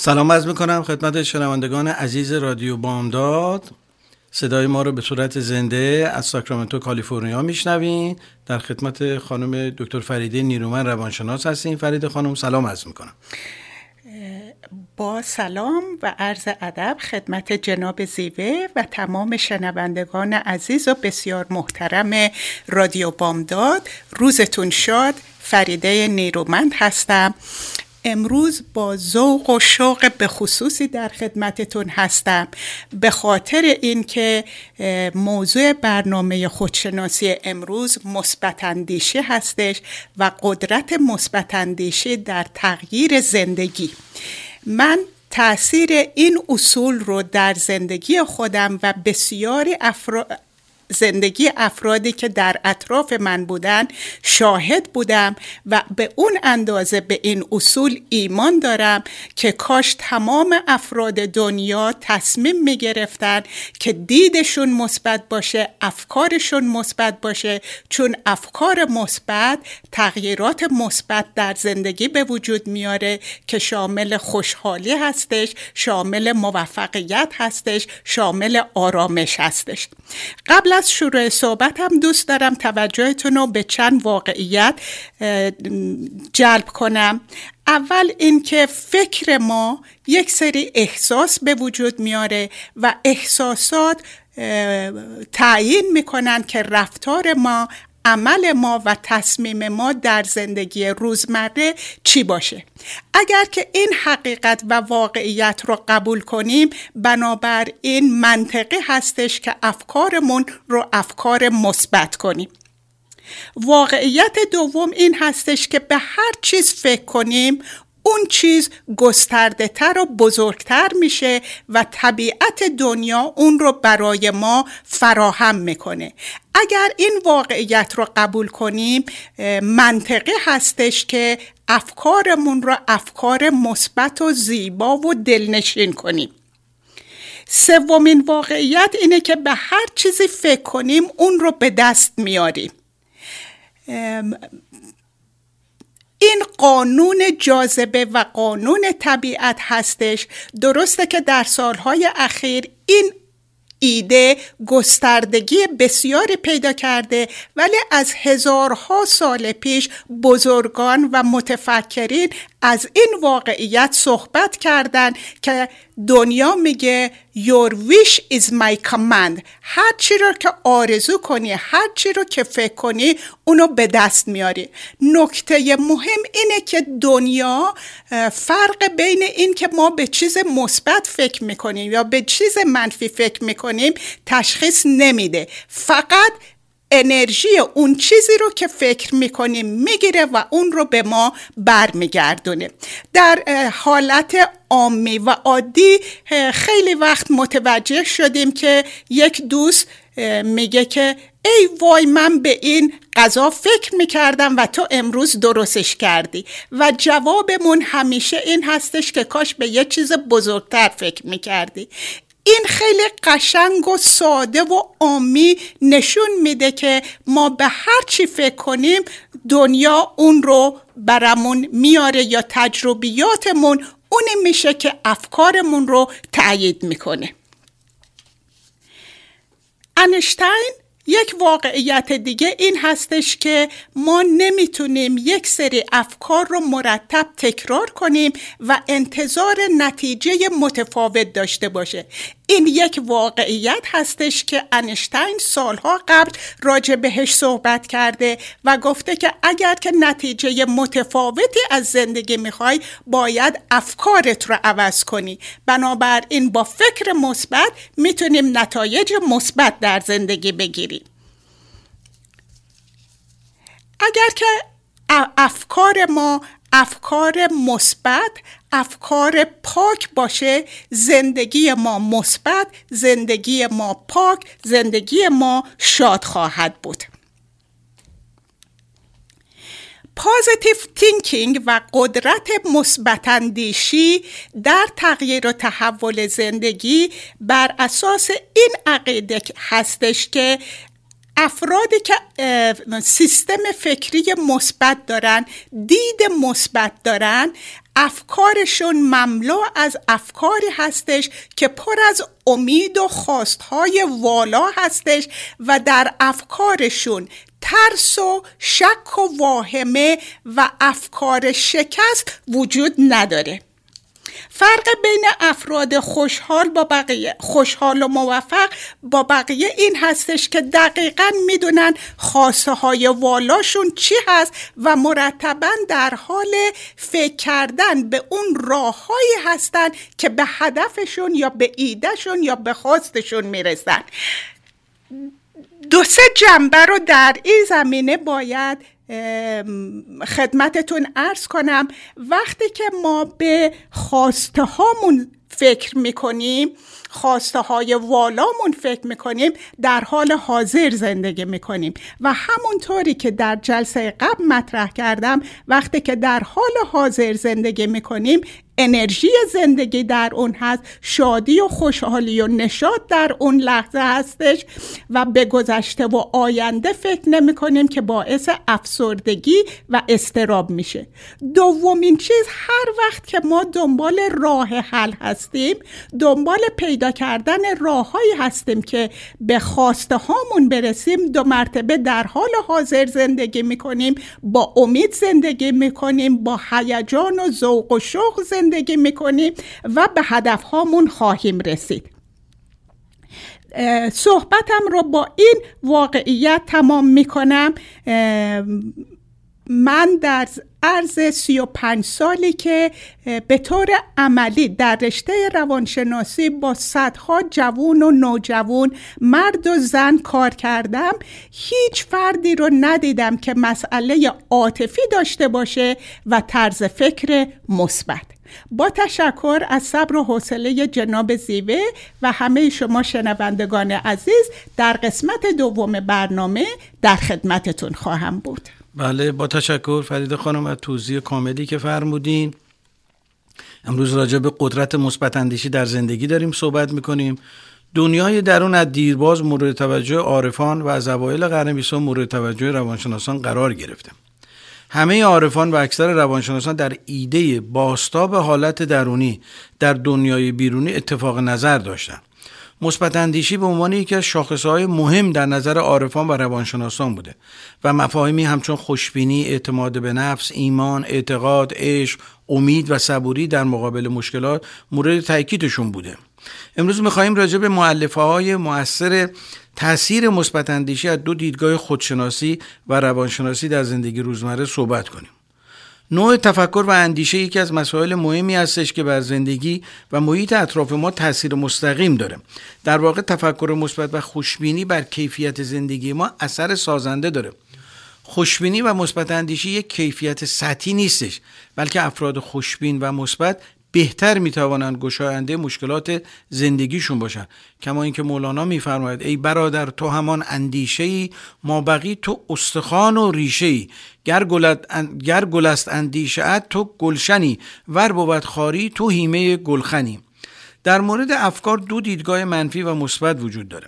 سلام عرض می‌کنم خدمت شنوندگان عزیز رادیو بامداد. صدای ما رو به صورت زنده از ساکرامنتو کالیفرنیا میشنوین. در خدمت خانم دکتر فریده نیرومن روانشناس هستین فرید خانم سلام عرض می‌کنم. با سلام و عرض ادب خدمت جناب زیوه و تمام شنوندگان عزیز و بسیار محترم رادیو بامداد. روزتون شاد. فریده نیرومند هستم. امروز با ذوق و شوق به خصوصی در خدمتتون هستم. به خاطر اینکه موضوع برنامه خودشناسی امروز مثبت اندیشی هستش و قدرت مثبت اندیشی در تغییر زندگی. من تاثیر این اصول رو در زندگی خودم و بسیاری زندگی افرادی که در اطراف من بودن شاهد بودم و به اون اندازه به این اصول ایمان دارم که کاش تمام افراد دنیا تصمیم می گرفتن که دیدشون مثبت باشه افکارشون مثبت باشه چون افکار مثبت تغییرات مثبت در زندگی به وجود میاره که شامل خوشحالی هستش شامل موفقیت هستش شامل آرامش هستش. قبل از شروع هم دوست دارم توجهتون رو به چند واقعیت جلب کنم. اول اینکه فکر ما یک سری احساس به وجود میاره و احساسات تعیین می‌کنن که رفتار ما عمل ما و تصمیم ما در زندگی روزمره چی باشه؟ اگر که این حقیقت و واقعیت رو قبول کنیم بنابر این منطقی هستش که افکارمون رو افکار مثبت کنیم. واقعیت دوم این هستش که به هر چیز فکر کنیم اون چیز گسترده تر و بزرگتر میشه و طبیعت دنیا اون رو برای ما فراهم می‌کنه. اگر این واقعیت رو قبول کنیم منطقی هستش که افکارمون رو افکار مثبت و زیبا و دلنشین کنیم. سومین واقعیت اینه که به هر چیزی فکر کنیم اون رو به دست میاریم. این قانون جاذبه و قانون طبیعت هستش. درسته که در سالهای اخیر این ایده گستردگی بسیاری پیدا کرده ولی از هزارها سال پیش بزرگان و متفکرین از این واقعیت صحبت کردند که دنیا میگه your wish is my command. هر چی رو که آرزو کنی هر چی رو که فکر کنی اونو به دست میاری. نکته مهم اینه که دنیا فرق بین این که ما به چیز مثبت فکر می‌کنیم یا به چیز منفی فکر می‌کنیم تشخیص نمیده. فقط انرژی اون چیزی رو که فکر می‌کنیم می‌گیره و اون رو به ما برمیگردونه. در حالت عامی و عادی خیلی وقت متوجه شدیم که یک دوست میگه که ای وای من به این غذا فکر می‌کردم و تو امروز درستش کردی. و جوابمون همیشه این هستش که کاش به یه چیز بزرگتر فکر می‌کردی. این خیلی قشنگ و ساده و عامی نشون میده که ما به هر چی فکر کنیم دنیا اون رو برامون میاره یا تجربیاتمون اونی میشه که افکارمون رو تأیید می‌کنه. انشتین یک واقعیت دیگه این هستش که ما نمی‌تونیم یک سری افکار رو مرتب تکرار کنیم و انتظار نتیجه متفاوت داشته باشه. این یک واقعیت هستش که انشتین سالها قبل راجع بهش صحبت کرده و گفته که اگر که نتیجه متفاوتی از زندگی می‌خوای باید افکارت رو عوض کنی. بنابراین با فکر مثبت می‌تونیم نتایج مثبت در زندگی بگیریم. اگر که افکار ما افکار مثبت افکار پاک باشه. زندگی ما مثبت زندگی ما پاک زندگی ما شاد خواهد بود. پازیتیو تینکینگ و قدرت مثبت اندیشی در تغییر و تحول زندگی بر اساس این عقیده هستش که افرادی که سیستم فکری مثبت دارن دید مثبت دارن افکارشون مملو از افکاری هستش که پر از امید و خواستهای والا هستش و در افکارشون ترس و شک و واهمه و افکار شکست وجود نداره. فرق بین افراد خوشحال با بقیه خوشحال و موفق با بقیه این هستش که دقیقا می‌دونن خواسته های والاشون چی هست و مرتبا در حال فکر کردن به اون راههایی هستن که به هدفشون یا به ایدهشون یا به خواستشون می‌رسن. دو سه جنبه رو در این زمینه باید خدمتتون ارز کنم وقتی که ما به خواسته هامون فکر می‌کنیم خواسته های والامون فکر می‌کنیم در حال حاضر زندگی می‌کنیم. و همونطوری که در جلسه قبل مطرح کردم وقتی که در حال حاضر زندگی می‌کنیم انرژی زندگی در اون هست شادی و خوشحالی و نشاد در اون لحظه هستش و به گذشته و آینده فکر نمی کنیم که باعث افسردگی و استراب میشه. دومین چیز هر وقت که ما دنبال راه حل هستیم دنبال پیدا کردن راههایی هستیم که به خواسته هامون برسیم دو مرتبه در حال حاضر زندگی می‌کنیم با امید زندگی می‌کنیم با هیجان و ذوق و شوق زندگی زندگی می‌کنیم و به هدف هامون خواهیم رسید. صحبتم رو با این واقعیت تمام می‌کنم. من در عرض سی و پنج سالی که به طور عملی در رشته روانشناسی با صدها جوون و نوجوون مرد و زن کار کردم هیچ فردی رو ندیدم که مسئله عاطفی داشته باشه و طرز فکر مثبت. با تشکر از صبر و حوصله جناب زیوه و همه شما شنوندگان عزیز در قسمت دوم برنامه در خدمتتون خواهم بود. بله با تشکر فرید خانم از توضیح کاملی که فرمودین. امروز راجع به قدرت مثبت اندیشی در زندگی داریم صحبت می‌کنیم. دنیای درون از دیرباز مورد توجه عارفان و از اوایل قرن بیستم مورد توجه روانشناسان قرار گرفته. همه عارفان و اکثر روانشناسان در ایده باستاب حالت درونی در دنیای بیرونی اتفاق نظر داشتند مثبت اندیشی به عنوان یکی از شاخصهای مهم در نظر عارفان و روانشناسان بوده و مفاهیمی همچون خوشبینی، اعتماد به نفس، ایمان، اعتقاد، عشق، امید و صبوری در مقابل مشکلات مورد تاکیدشون بوده. امروز می‌خواهیم راجع به معلفه مؤثر تاثیر مثبت اندیشی از دو دیدگاه خودشناسی و روانشناسی در زندگی روزمره صحبت کنیم. نوع تفکر و اندیشه یکی از مسائل مهمی هستش که بر زندگی و محیط اطراف ما تاثیر مستقیم داره در واقع تفکر مثبت و خوشبینی بر کیفیت زندگی ما اثر سازنده داره خوشبینی و مثبت اندیشی یک کیفیت سطحی نیستش بلکه افراد خوشبین و مثبت بهتر می‌توانند گشاینده مشکلات زندگیشون باشند. کما اینکه مولانا میفرماید ای برادر تو همان اندیشه ای ما بقی تو استخوان و ریشه ای گر, گر گل است اندیشه تو گلشنی. ور بود خاری تو هیمه گلخنی. در مورد افکار دو دیدگاه منفی و مثبت وجود داره.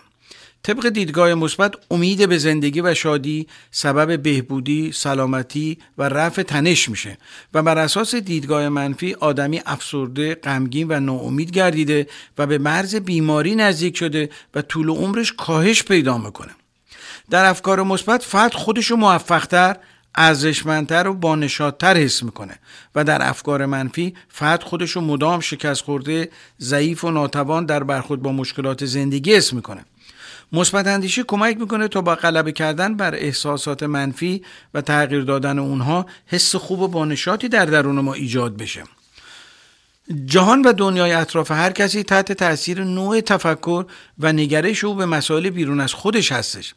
طبق دیدگاه مثبت امید به زندگی و شادی سبب بهبودی، سلامتی و رفع تنش میشه و بر اساس دیدگاه منفی آدمی افسرده، غمگین و ناامید گردیده و به مرز بیماری نزدیک شده و طول عمرش کاهش پیدا می‌کنه. در افکار مثبت فرد خودشو موفقتر ارزشمندتر و بانشادتر حس می‌کنه و در افکار منفی فرد خودشو مدام شکست خورده ضعیف و ناتوان در برخورد با مشکلات زندگی حس می‌کنه مثبت اندیشی کمک می‌کنه تا با غلبه کردن بر احساسات منفی و تغییر دادن اونها حس خوب و بانشاتی در درون ما ایجاد بشه. جهان و دنیای اطراف هر کسی تحت تاثیر نوع تفکر و نگرش او به مسائل بیرون از خودش هستش.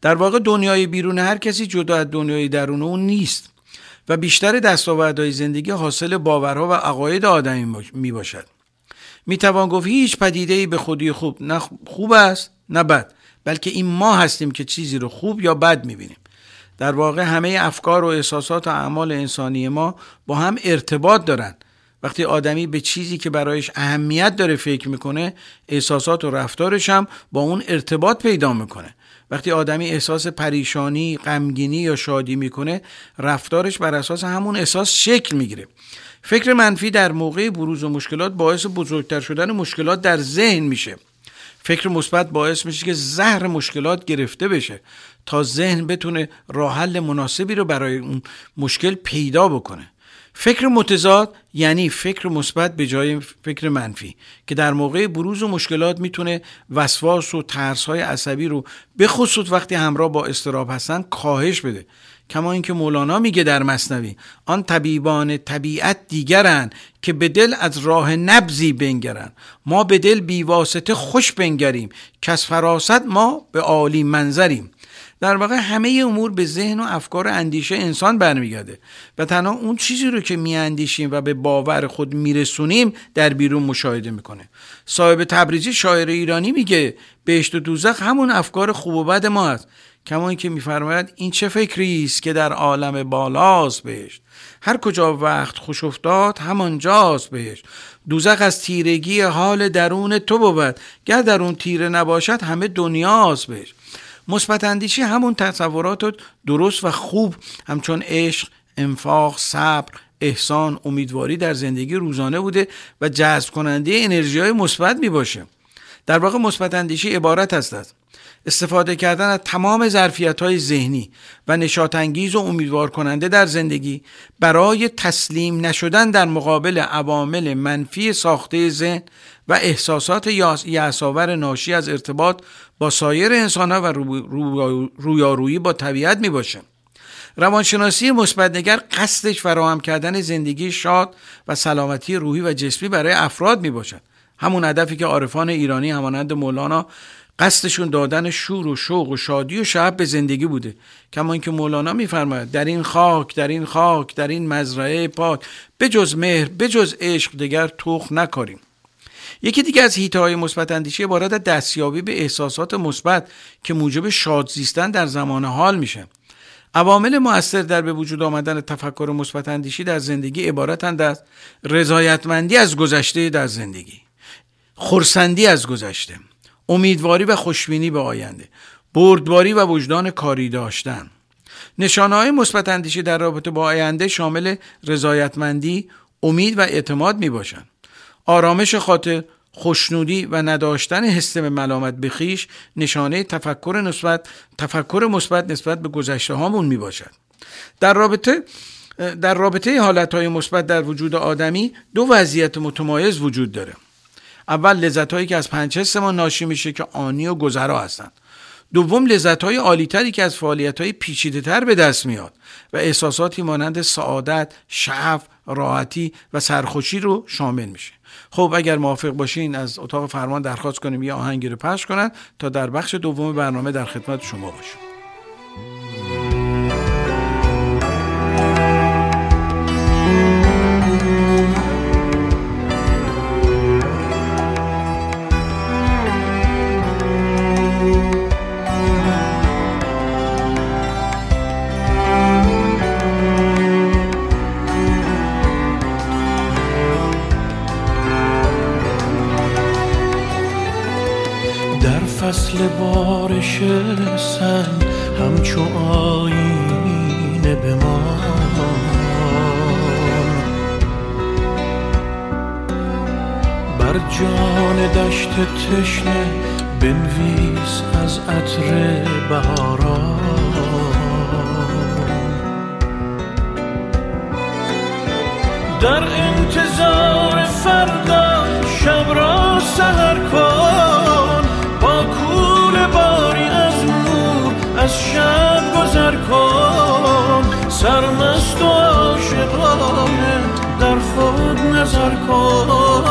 در واقع دنیای بیرون هر کسی جدا از دنیای درون او نیست و بیشتر دستاوردهای زندگی حاصل باورها و عقاید آدمی می باشد می توان گفت هیچ پدیده ای به خودی خوب نه خوب است. نه بد بلکه این ما هستیم که چیزی رو خوب یا بد می بینیم در واقع همه افکار و احساسات و اعمال انسانی ما با هم ارتباط دارند وقتی آدمی به چیزی که برایش اهمیت داره فکر می‌کنه احساسات و رفتارش هم با اون ارتباط پیدا می‌کنه. وقتی آدمی احساس پریشانی، غمگینی یا شادی می‌کنه رفتارش بر اساس همون احساس شکل می‌گیره. فکر منفی در موقع بروز و مشکلات باعث بزرگتر شدن مشکلات در ذهن میشه. فکر مثبت باعث میشه که زهر مشکلات گرفته بشه تا ذهن بتونه راه حل مناسبی رو برای اون مشکل پیدا بکنه. فکر متضاد یعنی فکر مثبت به جای فکر منفی که در موقع بروز و مشکلات می‌تونه وسواس و ترس های عصبی رو به خصوص وقتی همراه با استراب هستن کاهش بده. کما اینکه مولانا میگه در مصنوی آن طبیبان طبیعت دیگرن که به دل از راه نبزی بنگرن ما به دل بیواسطه خوش بنگریم که از فراست ما به عالی منظریم. در واقع همه امور به ذهن و افکار و اندیشه انسان برمیگرده و تنها اون چیزی رو که میاندیشیم و به باور خود میرسونیم در بیرون مشاهده می‌کنه. صاحب تبریزی شاعر ایرانی میگه بهشت و دوزخ همون افکار خوب و بد ما است. کما اینکه میفرماید این چه فکری است که در عالم بالاست بهشت؟ هر کجا وقت خوش افتاد همانجاست بهشت. دوزخ از تیرگی حال درون تو بود. گر در اون تیره نباشد همه دنیاست بهشت. مثبت اندیشی همون تصورات درست و خوب همچون عشق انفاق صبر احسان امیدواری در زندگی روزانه بوده و جذب کننده انرژی های مثبت می باشه در واقع مثبت اندیشی عبارت است استفاده کردن از تمام ظرفیت های ذهنی و نشاطانگیز و امیدوار کننده در زندگی برای تسلیم نشدن در مقابل عوامل منفی ساخته ذهن و احساسات یعصاور ناشی از ارتباط با سایر انسان ها و رویارویی با طبیعت می باشه. روانشناسی مثبتنگر قصدش فراهم کردن زندگی شاد و سلامتی روحی و جسمی برای افراد می باشد. همون هدفی که عارفان ایرانی همانند مولانا قصدشون دادن شور و شوق و شادی و شب به زندگی بوده. کما اینکه مولانا میفرماید در این خاک در این خاک در این مزرعه پاک بجز مهر بجز عشق دیگر توخ نکاریم. یکی دیگه از هیته های مثبت اندیشی عبارت دستیابی به احساسات مثبت که موجب شاد زیستن در زمان حال میشه. عوامل مؤثر در به وجود آمدن تفکر مثبت اندیشی در زندگی عبارتند از رضایتمندی از گذشته در زندگی خورسندی از گذشته. امیدواری و خوشبینی به آینده بردباری و وجدان کاری داشتن. نشانه های مثبت اندیشی در رابطه با آینده شامل رضایتمندی امید و اعتماد می باشند آرامش خاطر خوشنودی و نداشتن حس ملامت به خیش نشانه تفکر نسبت تفکر مثبت نسبت به گذشته هامون می باشد در رابطه در رابطه حالت های مثبت در وجود آدمی دو وضعیت متمایز وجود داره. اول لذت هایی که از حس ما ناشی میشه که آنی و گذرا هستند دوم لذت های عالیتری که از فعالیت های پیچیده تر به دست میاد و احساساتی مانند سعادت، شعف، راحتی و سرخوشی رو شامل میشه. خب اگر موافق باشین از اتاق فرمان درخواست کنیم یه آهنگی رو پخش کنن تا در بخش دوم برنامه در خدمت شما باشیم. تشنه بنویس از عطر بهاران در انتظار فردا شب را سهر کن با کول باری از نور از شب گذر کن. سرمست و عاشقانه در خود نظر کن.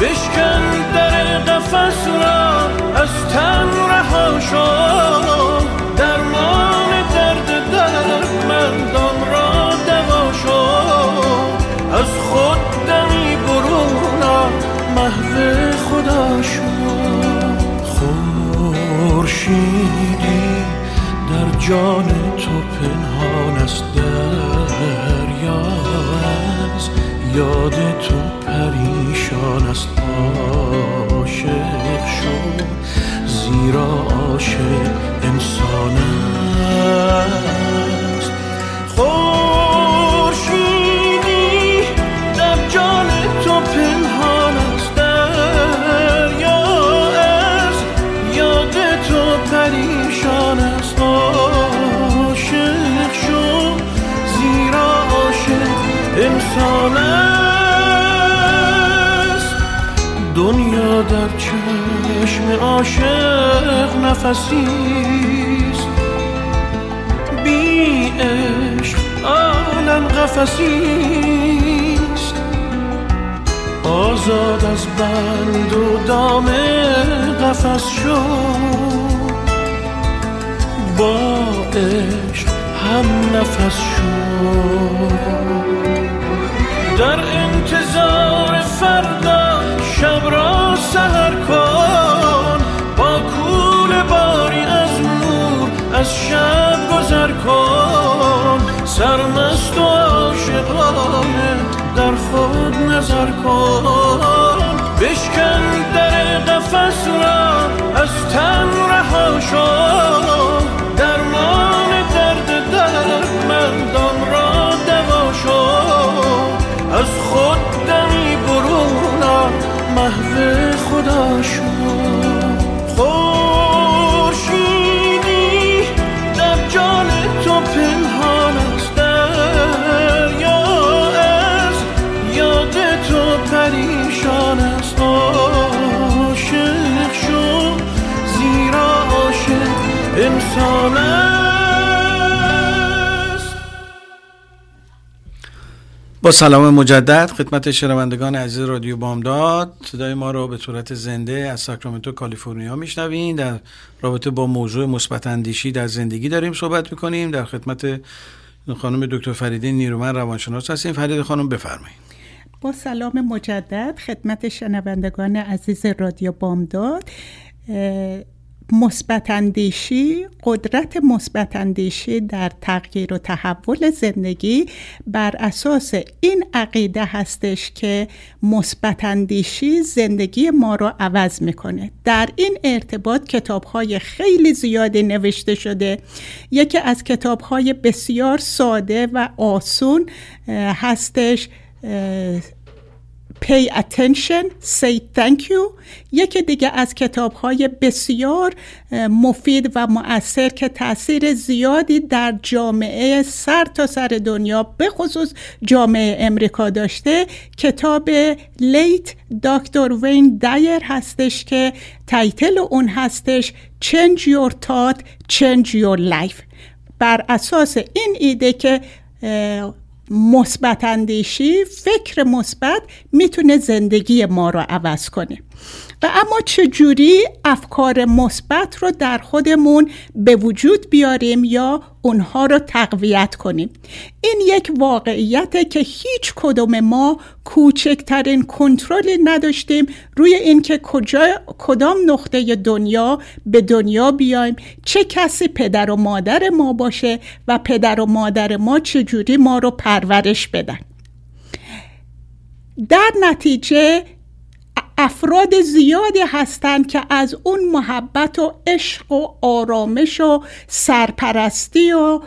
بشکن نفس را از تن رها شد. درمان درد درد درمندان را دوا شد. از خود دمی برون محو خدا شو خورشیدی در جان تو پنهان است دریا از یاد تو پریشان است. عاشق شو زیرا عاشق انسان عاشق نفسیست بی عشق عالم قفسیست آزاد از بند و دام قفس شو. با عشق هم نفس شو. در انتظار فردا شب را سهر کن. گذر کن. سرمست و عاشقانه در خود نظر کن. بشکن در قفس را از تن رها شو. درمان درد دردمندان را دوا شو. از خود دمی برون آ، محو خدا شو. با سلام مجدد خدمت شنوندگان عزیز رادیو بامداد. صدای ما رو به صورت زنده از ساکرامنتو کالیفرنیا میشنوین. در رابطه با موضوع مثبت اندیشی در زندگی داریم صحبت می‌کنیم. در خدمت خانم دکتر فریده نیرومن روانشناس هستیم. فرید خانم بفرمایید. با سلام مجدد خدمت شنوندگان عزیز رادیو بامداد. مثبت اندیشی قدرت مثبت اندیشی در تغییر و تحول زندگی بر اساس این عقیده هستش که مثبت اندیشی زندگی ما رو عوض می‌کنه. در این ارتباط کتاب های خیلی زیادی نوشته شده. یکی از کتاب های بسیار ساده و آسون هستش pay attention say thank you. یکی دیگه از کتاب های بسیار مفید و مؤثر که تاثیر زیادی در جامعه سر تا سر دنیا به خصوص جامعه امریکا داشته کتاب late دکتر وین دایر هستش که title اون هستش change your thought change your life. بر اساس این ایده که مثبت اندیشی فکر مثبت می‌تونه زندگی ما رو عوض کنه. و اما چجوری افکار مثبت رو در خودمون به وجود بیاریم یا اونها رو تقویت کنیم؟ این یک واقعیته که هیچ کدوم ما کوچکترین کنترلی نداشتیم روی اینکه کجا کدام نقطه دنیا به دنیا بیایم چه کسی پدر و مادر ما باشه و پدر و مادر ما چجوری ما رو پرورش بدن. در نتیجه افراد زیادی هستند که از اون محبت و عشق و آرامش و سرپرستی و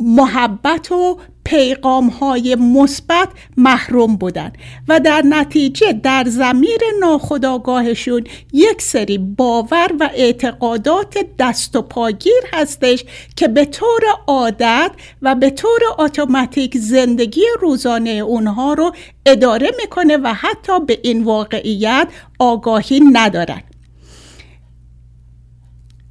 محبت و پیغام های مثبت محروم بودن و در نتیجه در زمیر ناخودآگاهشون یک سری باور و اعتقادات دست و پاگیر هستش که به طور عادت و به طور اتوماتیک زندگی روزانه اونها رو اداره می‌کنه و حتی به این واقعیت آگاهی ندارن.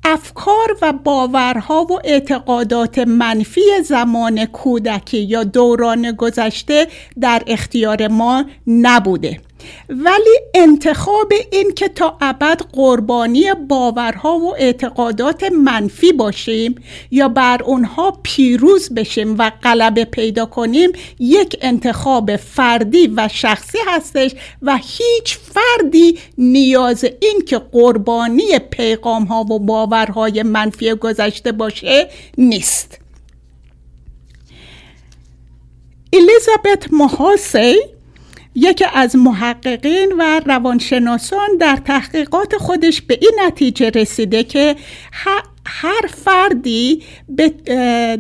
افکار و باورها و اعتقادات منفی زمان کودکی یا دوران گذشته در اختیار ما نبوده. ولی انتخاب این که تا ابد قربانی باورها و اعتقادات منفی باشیم یا بر اونها پیروز بشیم و غلبه پیدا کنیم یک انتخاب فردی و شخصی هستش و هیچ فردی نیاز این که قربانی پیغام ها و باورهای منفی گذشته باشه نیست. الیزابت محاسی یکی از محققین و روانشناسان در تحقیقات خودش به این نتیجه رسیده که هر فردی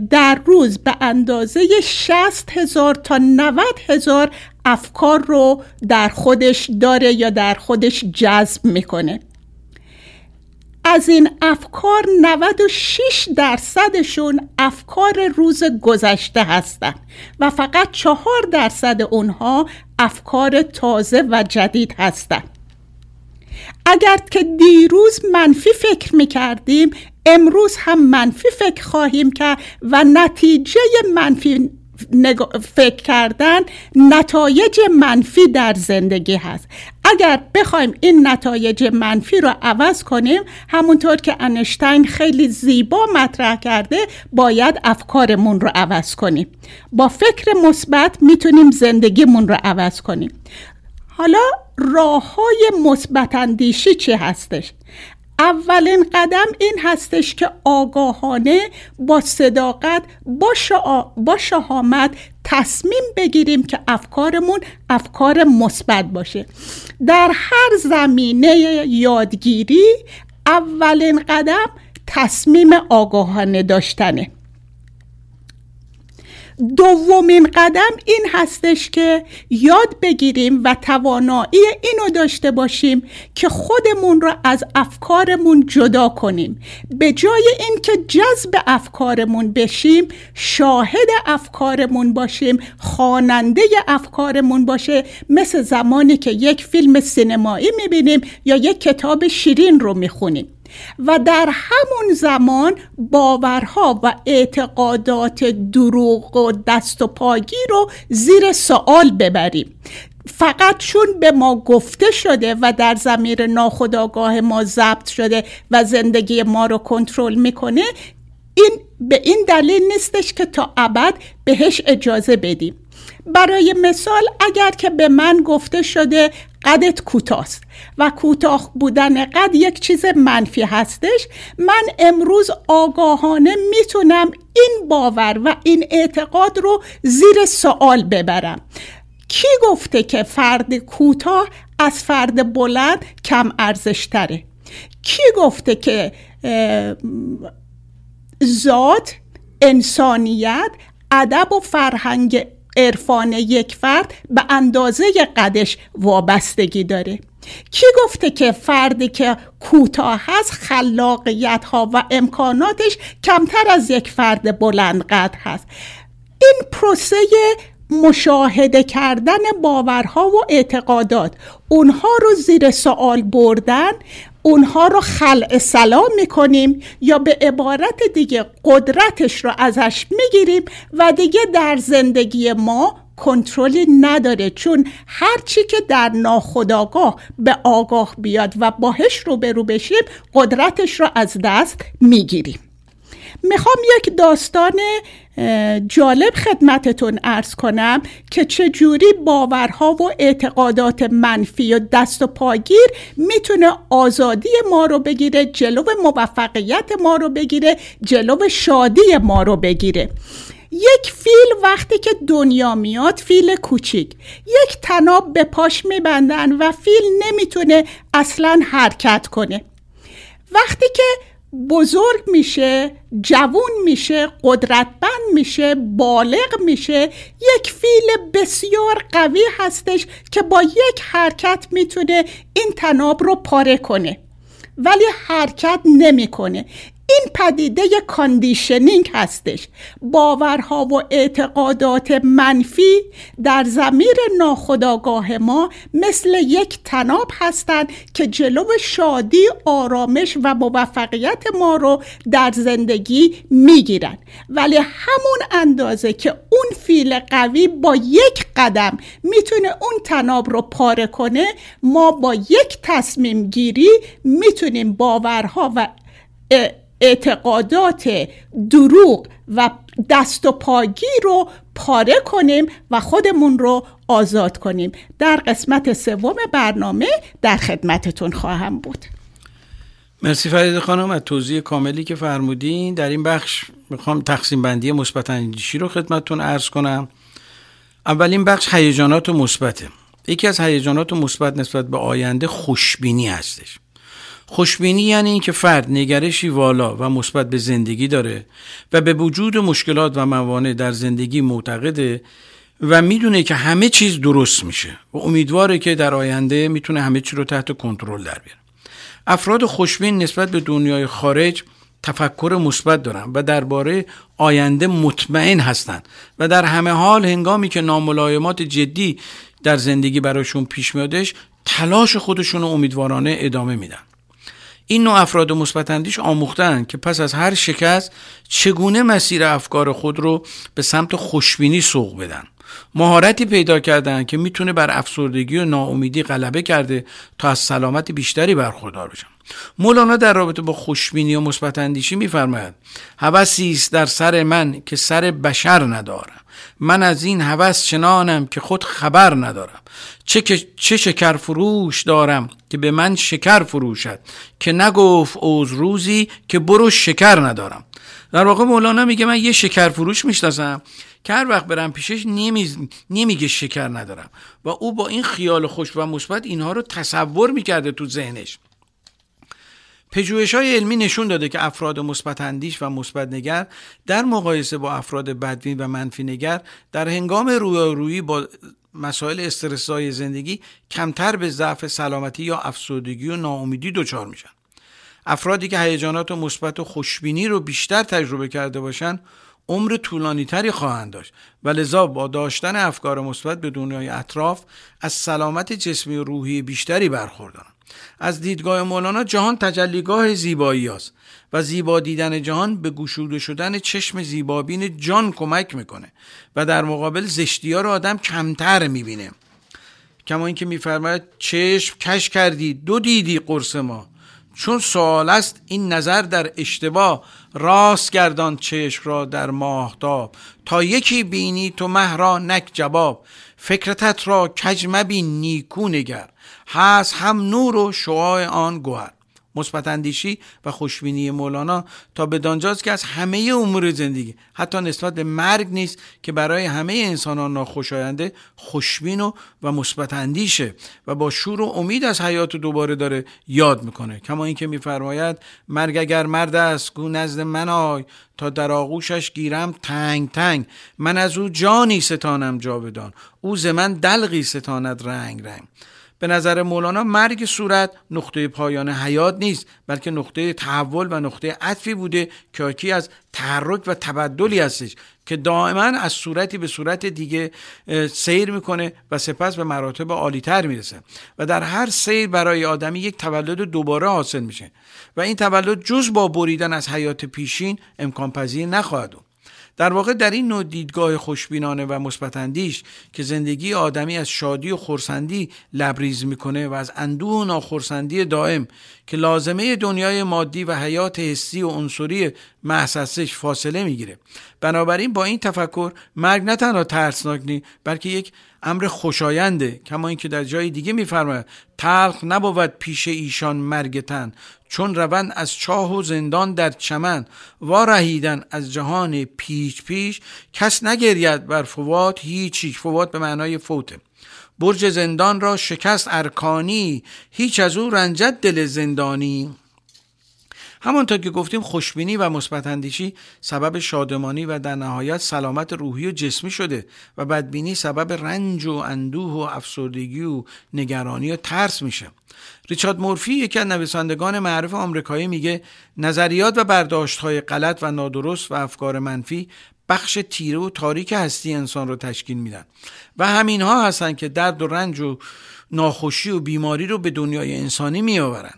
در روز به اندازه 60 هزار تا 90 هزار افکار رو در خودش داره یا در خودش جذب می‌کنه. از این افکار 96 درصدشون افکار روز گذشته هستند و فقط چهار درصد اونها افکار تازه و جدید هستند اگر که دیروز منفی فکر می کردیم امروز هم منفی فکر خواهیم کرد و نتیجه منفی فکر کردن نتایج منفی در زندگی هست. اگر بخوایم این نتایج منفی رو عوض کنیم همونطور که انشتین خیلی زیبا مطرح کرده باید افکارمون رو عوض کنیم. با فکر مثبت می‌تونیم زندگیمون رو عوض کنیم. حالا راه های مثبت اندیشی چی هستش؟ اولین قدم این هستش که آگاهانه با صداقت با, با شهامت تصمیم بگیریم که افکارمون افکار مثبت باشه. در هر زمینه یادگیری اولین قدم تصمیم آگاهانه داشتنه. دومین قدم این هستش که یاد بگیریم و توانایی اینو داشته باشیم که خودمون رو از افکارمون جدا کنیم. به جای اینکه جذب افکارمون بشیم شاهد افکارمون باشیم خواننده افکارمون باشه. مثل زمانی که یک فیلم سینمایی می‌بینیم یا یک کتاب شیرین رو می‌خونیم. و در همون زمان باورها و اعتقادات دروغ و دست و پاگی رو زیر سوال ببریم. فقط چون به ما گفته شده و در زمیر ناخودآگاه ما ضبط شده و زندگی ما رو کنترل می‌کنه این به این دلیل نیستش که تا ابد بهش اجازه بدیم. برای مثال اگر که به من گفته شده قدت کوتاست و کوتاه بودن قد یک چیز منفی هستش من امروز آگاهانه می‌تونم این باور و این اعتقاد رو زیر سوال ببرم. کی گفته که فرد کوتاه از فرد بلند کم ارزش تره کی گفته که ذات انسانیت ادب و فرهنگ عرفان یک فرد به اندازه قدش وابستگی داره. کی گفته که فردی که کوتاه هست خلاقیت ها و امکاناتش کمتر از یک فرد بلند قد هست. این پروسه مشاهده کردن باورها و اعتقادات اونها رو زیر سوال بردن اونها رو خلع سلام می‌کنیم یا به عبارت دیگه قدرتش رو ازش می‌گیریم و دیگه در زندگی ما کنترلی نداره. چون هرچی که در ناخداگاه به آگاه بیاد و باهش رو برو بشیم قدرتش رو از دست می‌گیریم. می‌خوام یک داستان جالب خدمتتون ارز کنم که چجوری باورها و اعتقادات منفی و دست و پاگیر می‌تونه آزادی ما رو بگیره جلو موفقیت ما رو بگیره جلو شادی ما رو بگیره. یک فیل وقتی که دنیا میاد فیل کوچیک. یک تناب به پاش میبندن و فیل نمی‌تونه اصلا حرکت کنه. وقتی که بزرگ میشه جوون میشه قدرتمند میشه بالغ میشه. یک فیل بسیار قوی هستش که با یک حرکت می‌تونه این طناب رو پاره کنه. ولی حرکت نمی‌کنه. این پدیده conditioning هستش. باورها و اعتقادات منفی در ضمیر ناخودآگاه ما مثل یک طناب هستند که جلو شادی آرامش و موفقیت ما رو در زندگی می‌گیرن. ولی همون اندازه که اون فیل قوی با یک قدم می‌تونه اون تناب رو پاره کنه ما با یک تصمیم گیری می‌تونیم باورها و اعتقادات دروغ و دست و پاگی رو پاره کنیم و خودمون رو آزاد کنیم. در قسمت سوم برنامه در خدمتتون خواهم بود. مرسی فرید خانم از توضیح کاملی که فرمودین. در این بخش می‌خوام تقسیم بندی مثبت اندیشی رو خدمتتون عرض کنم. اولین بخش هیجانات مثبته. یکی از هیجانات مثبت نسبت به آینده خوشبینی هستش. خوشبینی یعنی اینکه فرد نگرشی والا و مثبت به زندگی داره و به وجود مشکلات و موانع در زندگی معتقده و می‌دونه که همه چیز درست میشه و امیدواره که در آینده می‌تونه همه چیز رو تحت کنترل در بیاره. افراد خوشبین نسبت به دنیای خارج تفکر مثبت دارن و درباره آینده مطمئن هستند و در همه حال هنگامی که ناملایمات جدی در زندگی براشون پیش میادش تلاش خودشون رو امیدوارانه ادامه میدن. این نوع افراد مثبت اندیش آموختن که پس از هر شکست چگونه مسیر افکار خود رو به سمت خوشبینی سوق بدن. مهارتی پیدا کردن که می‌تونه بر افسردگی و ناامیدی غلبه کرده تا از سلامت بیشتری برخوردار بشن. مولانا در رابطه با خوشبینی و مثبت اندیشی میفرماید هوسی است در سر من که سر بشر ندارم. من از این هوس چنانم که خود خبر ندارم. چه, چه شکر فروش دارم که به من شکر فروشد که نگفت اوز روزی که برو شکر ندارم. در واقع مولانا میگه من یه شکر فروش می‌شناسم که هر وقت برم پیشش نمیگه شکر ندارم. و او با این خیال خوش و مثبت اینها رو تصور می‌کرده تو ذهنش. پژوهش های علمی نشون داده که افراد مثبت اندیش و مثبت نگر در مقایسه با افراد بدبین و منفی نگر در هنگام رویارویی با مسائل استرسای زندگی کمتر به ضعف سلامتی یا افسردگی و ناامیدی دچار میشن. افرادی که هیجانات مثبت و خوشبینی رو بیشتر تجربه کرده باشند عمر طولانی تری خواهند داشت و لذا با داشتن افکار مثبت به دنیای اطراف از سلامت جسمی و روحی بیشتری برخوردارند از دیدگاه مولانا جهان تجلیگاه زیبایی است و زیبا دیدن جهان به گشوده شدن چشم زیبابین جان کمک می‌کنه و در مقابل زشتی ها رو آدم کمتر می‌بینه. کما اینکه میفرماید چشم کش کردی دو دیدی قرص ما. چون سوال است این نظر در اشتباه. راست گردان چشم را در ماهتاب تا یکی بینی تو مه را نک جواب. فکرتت را کج مبین نیکو نگر. هست هم نور و شعاع آن گوهر. مثبت اندیشی و خوشبینی مولانا تا به دانجاست که از همه امور زندگی حتی نسبت به مرگ نیست که برای همه انسانان ناخوشاینده خوشبین و و مثبت اندیشه و با شور و امید از حیات دوباره داره یاد می‌کنه. کما اینکه میفرماید مرگ اگر مرد است گو نزد من آی. تا در آغوشش گیرم تنگ تنگ. من از او جانی ستانم جاودان. او ز من دلغی ستاند رنگ رنگ. به نظر مولانا مرگ صورت نقطه پایان حیات نیست بلکه نقطه تحول و نقطه عطفی بوده که از تحرک و تبدلی هستش که دائما از صورتی به صورت دیگه سیر می‌کنه و سپس به مراتب عالیتر می‌رسه. و در هر سیر برای آدمی یک تولد دوباره حاصل میشه. و این تولد جز با بریدن از حیات پیشین امکان پذیر نخواهد بود. در واقع در این نوع دیدگاه خوشبینانه و مثبتاندیش که زندگی آدمی از شادی و خورسندی لبریز می‌کنه و از اندوه و ناخورسندی دائم که لازمه دنیای مادی و حیات حسی و عنصری محسسش فاصله می‌گیره. بنابراین با این تفکر مرگ نه تنها ترسناک نی بلکه یک امر خوشاینده. کما اینکه در جای دیگه میفرماید تلخ نبود پیش ایشان مرگتن چون روند از چاه و زندان در چمن. و رهیدن از جهان پیچ پیش کس نگرید بر فوات هیچ فوات به معنای فوته برج زندان را شکست ارکانی هیچ از او رنجت دل زندانی. همانطور که گفتیم خوشبینی و مثبت اندیشی سبب شادمانی و در نهایت سلامت روحی و جسمی شده و بدبینی سبب رنج و اندوه و افسردگی و نگرانی و ترس میشه. ریچارد مورفی یکی از نویسندگان معروف آمریکایی میگه نظریات و برداشت های غلط و نادرست و افکار منفی بخش تیره و تاریک هستی انسان رو تشکیل میدن. و همین ها هستن که درد و رنج و ناخوشی و بیماری رو به دنیای انسانی میآورن.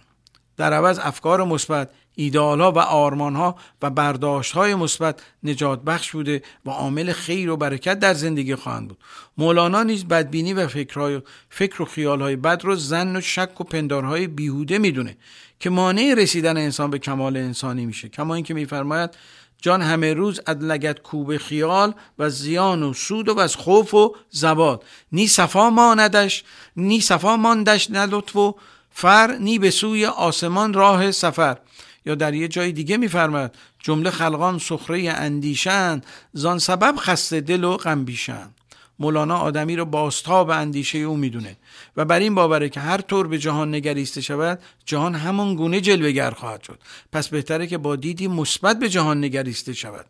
در عوض افکار مثبت ایدال ها و آرمان ها و برداشت های مثبت نجات بخش بوده و عامل خیر و برکت در زندگی خواهند بود. مولانا نیز بدبینی و فکرهای فکر و خیال های بد رو زن و شک و پندارهای بیهوده می‌دونه که مانع رسیدن انسان به کمال انسانی میشه. کما اینکه میفرماید جان همه روز از لگت کوب خیال و زیان و سود و از خوف و زباد نی صفا ماندش نی صفا ماندش نه لطف و فر نی به سوی آسمان راه سفر. یا در یه جای دیگه میفرماد جمله خلقان سخره اندیشن زان سبب خسته دل و غم بیشن مولانا آدمی رو باستاب اندیشه او می‌دونه و بر این باوره که هر طور به جهان نگریسته شود جهان همان گونه جلوگر خواهد شد. پس بهتره که با دیدی مثبت به جهان نگریسته شود.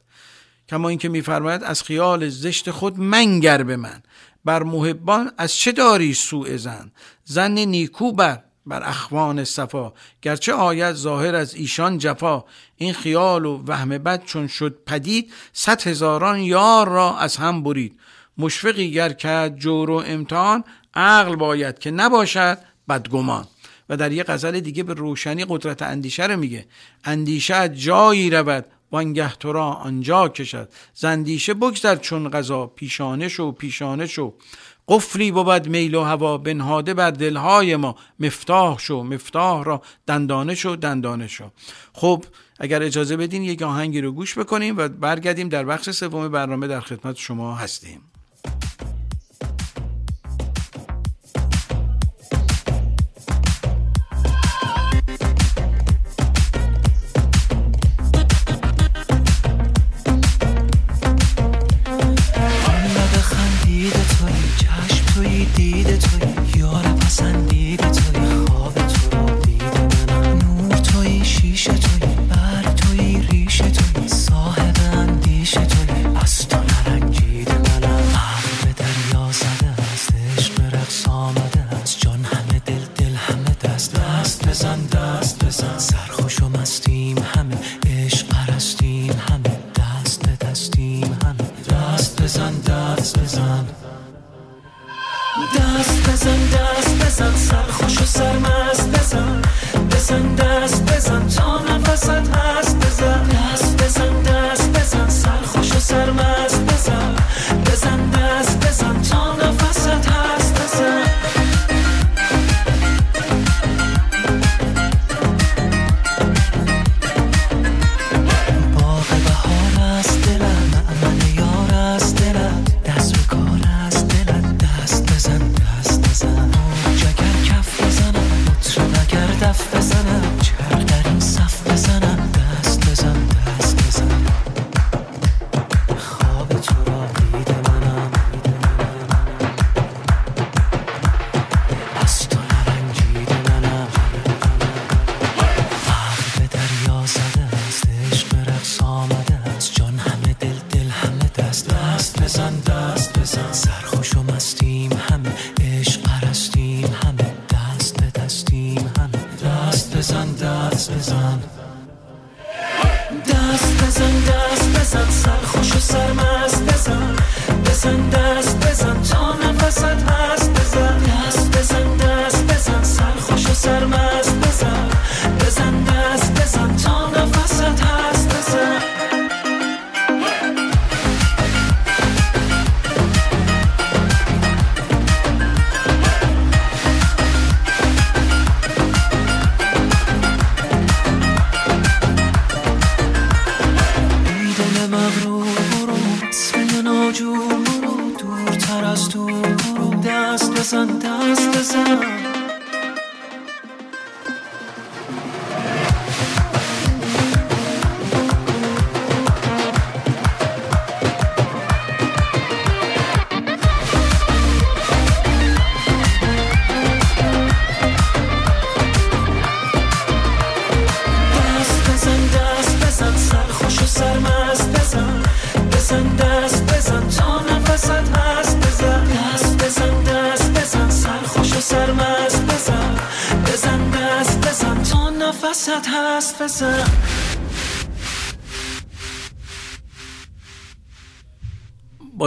کما اینکه میفرماید از خیال زشت خود منگر به من. بر محبان از چه داری سوء زن؟ زن نیکو بر بر اخوان صفا. گرچه آید ظاهر از ایشان جفا. این خیال و وهم بد چون شد پدید صد هزاران یار را از هم برید. مشفقی گر کرد جور و امتحان عقل باید که نباشد بدگمان. و در یه غزل دیگه به روشنی قدرت اندیشه رو میگه. اندیشه جایی رود وانگه تو را آنجا کشد. زندیشه بگذر چون غذا پیشانه شو پیشانه شو. قفلی بود میل و هوا بنهاده بر دلهای ما. مفتاح شو مفتاح را دندانه شو دندانه شو. خب اگر اجازه بدین یک آهنگی رو گوش بکنیم و برگردیم در بخش سوم برنامه در خدمت شما هستیم.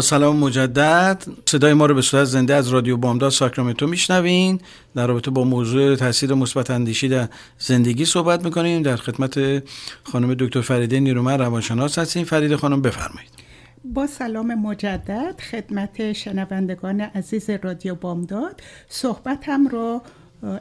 سلام مجدد. صدای ما رو به صورت زنده از رادیو بامداد ساکرامنتو میشنوین. در رابطه با موضوع تاثیر مثبت اندیشی در زندگی صحبت می‌کنیم. در خدمت خانم دکتر فریده نیرومن روانشناس هستیم. فریده خانم بفرمایید. با سلام مجدد خدمت شنوندگان عزیز رادیو بامداد. صحبتم رو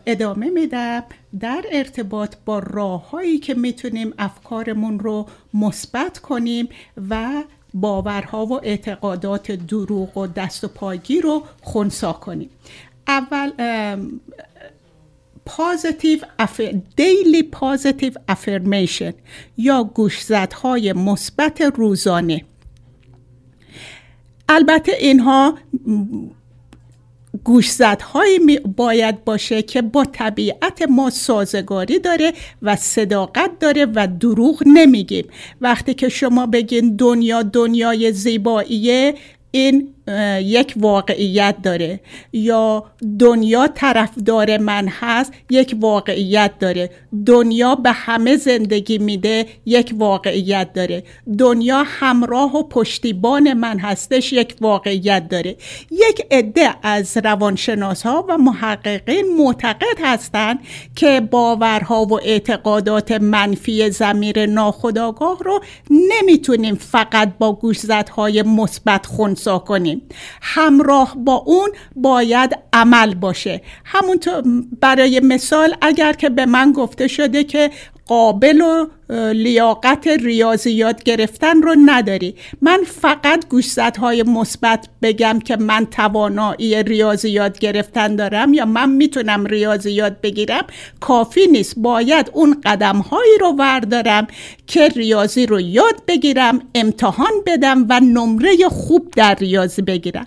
ادامه میدم. در ارتباط با راههایی که می‌تونیم افکارمون رو مثبت کنیم و باورها و اعتقادات دروغ و دست و پاگی رو خونسا کنیم. اول دیلی پازیتیو افرمیشن یا گوشزدهای مثبت روزانه. البته اینها گوشزدهایی باید باشه که با طبیعت ما سازگاری داره و صداقت داره و دروغ نمیگیم. وقتی که شما بگین دنیا دنیای زیباییه این یک واقعیت داره. یا دنیا طرفدار من هست یک واقعیت داره. دنیا به همه زندگی میده یک واقعیت داره. دنیا همراه و پشتیبان من هستش یک واقعیت داره. یک عده از روانشناس ها و محققین معتقد هستند که باورها و اعتقادات منفی زمیر ناخودآگاه رو نمی‌تونیم فقط با گوشزدهای مثبت خونسا کنیم. همراه با اون باید عمل باشه. همونطور برای مثال اگر که به من گفته شده که قابل و لیاقت ریاضیات گرفتن رو نداری. من فقط گوشزدهای مثبت بگم که من توانایی ریاضیات گرفتن دارم یا من می‌تونم ریاضیات بگیرم؟ کافی نیست. باید اون قدم هایی رو وردارم که ریاضی رو یاد بگیرم امتحان بدم و نمره خوب در ریاضی بگیرم.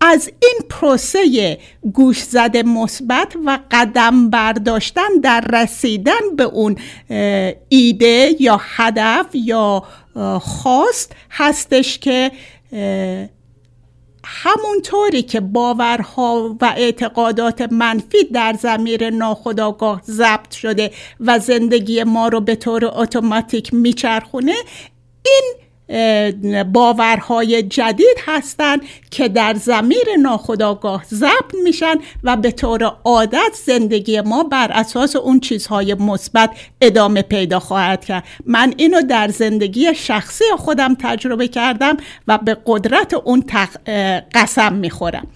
از این پروسه گوش زده مثبت و قدم برداشتن در رسیدن به اون ایده یا هدف یا خواست هستش که همونطوری که باورها و اعتقادات منفی در زمیر ناخودآگاه ضبط شده و زندگی ما رو به طور اتوماتیک میچرخونه این باورهای جدید هستند که در زمیر ناخودآگاه ضبط میشن و به طور عادت زندگی ما بر اساس اون چیزهای مثبت ادامه پیدا خواهد کرد. من اینو در زندگی شخصی خودم تجربه کردم و به قدرت اون قسم می‌خورم.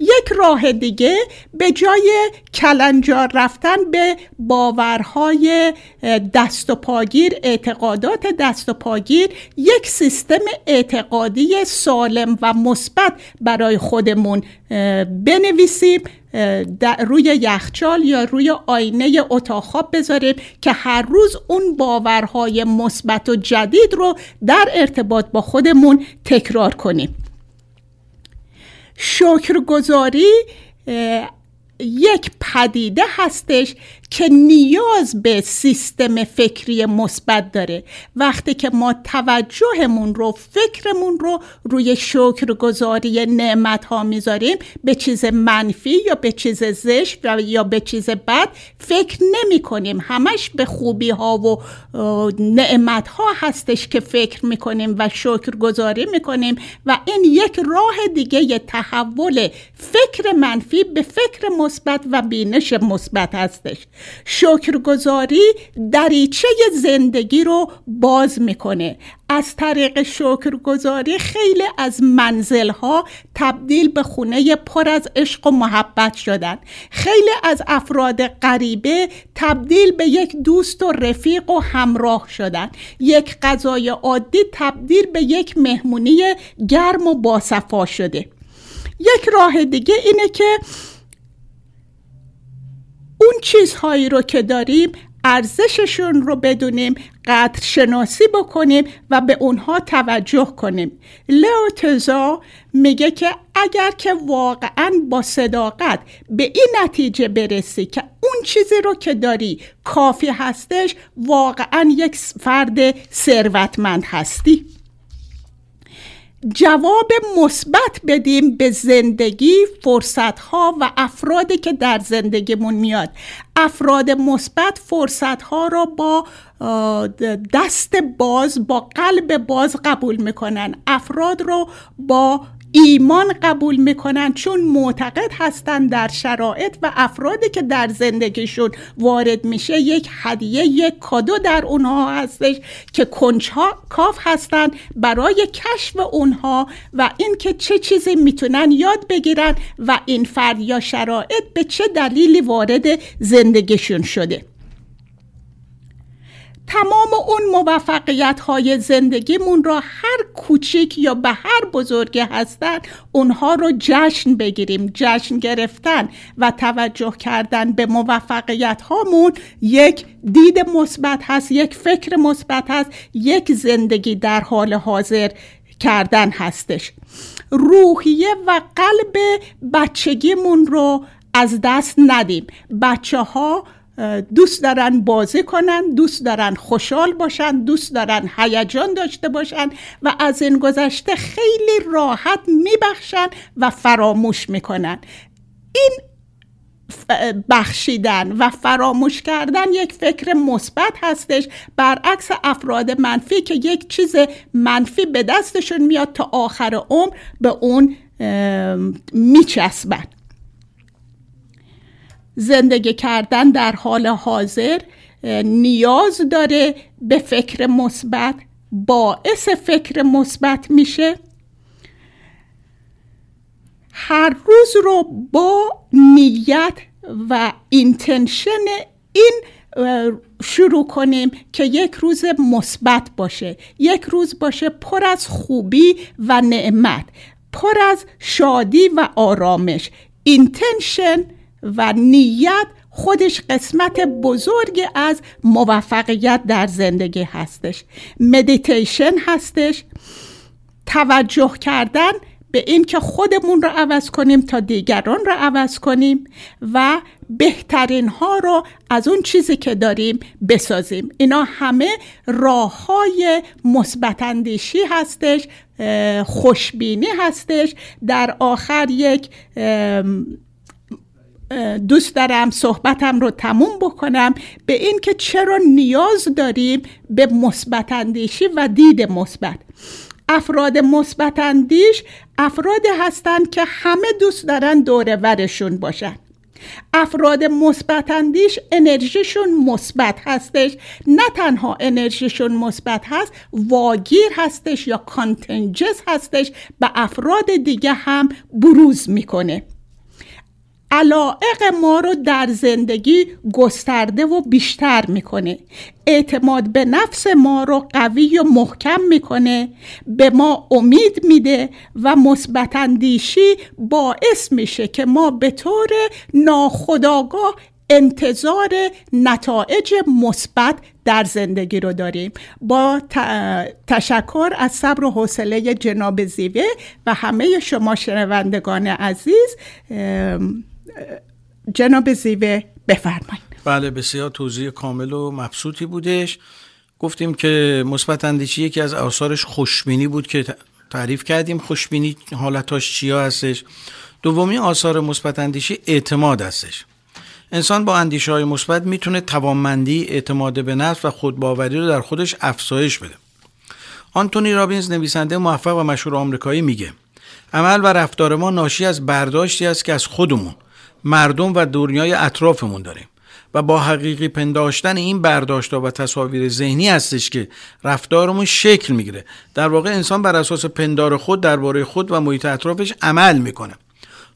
یک راه دیگه به جای کلنجار رفتن به باورهای دست و پاگیر اعتقادات دست و پاگیر یک سیستم اعتقادی سالم و مثبت برای خودمون بنویسیم روی یخچال یا روی آینه اتاق خواب بذاریم که هر روز اون باورهای مثبت و جدید رو در ارتباط با خودمون تکرار کنیم. شکرگزاری یک پدیده هستش که نیاز به سیستم فکری مثبت داره. وقتی که ما توجهمون رو فکرمون رو روی شکرگزاری نعمت ها می‌ذاریم به چیز منفی یا به چیز زشت یا به چیز بد فکر نمی کنیم همش به خوبی ها و نعمت ها هستش که فکر می‌کنیم و شکرگزاری می‌کنیم و این یک راه دیگه تحول فکر منفی به فکر مثبت و بینش مثبت هستش. شکرگزاری دریچه زندگی رو باز می‌کنه. از طریق شکرگزاری خیلی از منزلها تبدیل به خونه پر از عشق و محبت شدن. خیلی از افراد غریبه تبدیل به یک دوست و رفیق و همراه شدن. یک غذای عادی تبدیل به یک مهمونی گرم و باصفا شده. یک راه دیگه اینه که اون چیزهایی رو که داریم ارزششون رو بدونیم قدر شناسی بکنیم و به اونها توجه کنیم. لئو تزا میگه که اگر که واقعا با صداقت به این نتیجه برسی که اون چیزی رو که داری کافی هستش واقعا یک فرد ثروتمند هستی. جواب مثبت بدیم به زندگی فرصت ها و افرادی که در زندگیمون میاد. افراد مثبت فرصت ها را با دست باز با قلب باز قبول می‌کنن. افراد رو با ایمان قبول می‌کنن چون معتقد هستن در شرایط و افرادی که در زندگیشون وارد میشه یک هدیه یک کادو در اونها هستش که کنچها کاف هستن برای کشف اونها و اینکه چه چیزی می‌تونن یاد بگیرن و این فرد یا شرایط به چه دلیلی وارد زندگیشون شده. تمام اون موفقیت های زندگیمون را هر کوچیک یا به هر بزرگی هستن اونها رو جشن بگیریم جشن گرفتن و توجه کردن به موفقیت هامون یک دید مثبت هست یک فکر مثبت هست یک زندگی در حال حاضر کردن هستش. روحیه و قلب بچگیمون رو از دست ندیم. بچه ها دوست دارن بازی کنن دوست دارن خوشحال باشن دوست دارن هیجان داشته باشن و از این گذشته خیلی راحت میبخشن و فراموش می‌کنن. این بخشیدن و فراموش کردن یک فکر مثبت هستش. برعکس افراد منفی که یک چیز منفی به دستشون میاد تا آخر عمر به اون میچسبن. زندگی کردن در حال حاضر نیاز داره به فکر مثبت باعث فکر مثبت میشه. هر روز رو با نیت و intention این شروع کنیم که یک روز مثبت باشه. یک روز باشه پر از خوبی و نعمت پر از شادی و آرامش. intention و نیت خودش قسمت بزرگی از موفقیت در زندگی هستش. مدیتیشن هستش. توجه کردن به این که خودمون رو عوض کنیم تا دیگران رو عوض کنیم و بهترین ها رو از اون چیزی که داریم بسازیم. اینا همه راه های مثبت اندیشی هستش خوشبینی هستش. در آخر یک دوست دارم صحبتم رو تموم بکنم به این که چرا نیاز داریم به مثبت اندیشی و دید مثبت. افراد مثبت اندیش افرادی هستند که همه دوست دارن دور ورشون باشن. افراد مثبت اندیش انرژیشون مثبت هستش. نه تنها انرژیشون مثبت هست واگیر هستش یا کانتنجس هستش به افراد دیگه هم بروز می‌کنه. علائق ما رو در زندگی گسترده و بیشتر می‌کنه. اعتماد به نفس ما رو قوی و محکم می‌کنه. به ما امید میده و مثبت اندیشی باعث میشه که ما به طور ناخودآگاه انتظار نتایج مثبت در زندگی رو داریم. با تشکر از صبر و حوصله جناب زیوه و همه شما شنوندگان عزیز جناب زیوه بفرمایید. بله بسیار توضیح کامل و مبسوطی بودش. گفتیم که مثبت اندیشی یکی از آثارش خوشبینی بود که تعریف کردیم. خوشبینی حالتاش چیا هستش؟ دومی آثار مثبت اندیشی اعتماد هستش. انسان با اندیشه های مثبت می‌تونه توانمندی اعتماد به نفس و خودباوری رو در خودش افزایش بده. آنتونی رابینز نویسنده موفق و مشهور آمریکایی میگه عمل و رفتار ما ناشی از برداشتی است که از خودمون مردم و دنیای اطرافمون داریم و با حقیقی پنداشتن این برداشت و تصاویر ذهنی هستش که رفتارمون شکل می‌گیره. در واقع انسان بر اساس پندار خود درباره خود و محیط اطرافش عمل می‌کنه.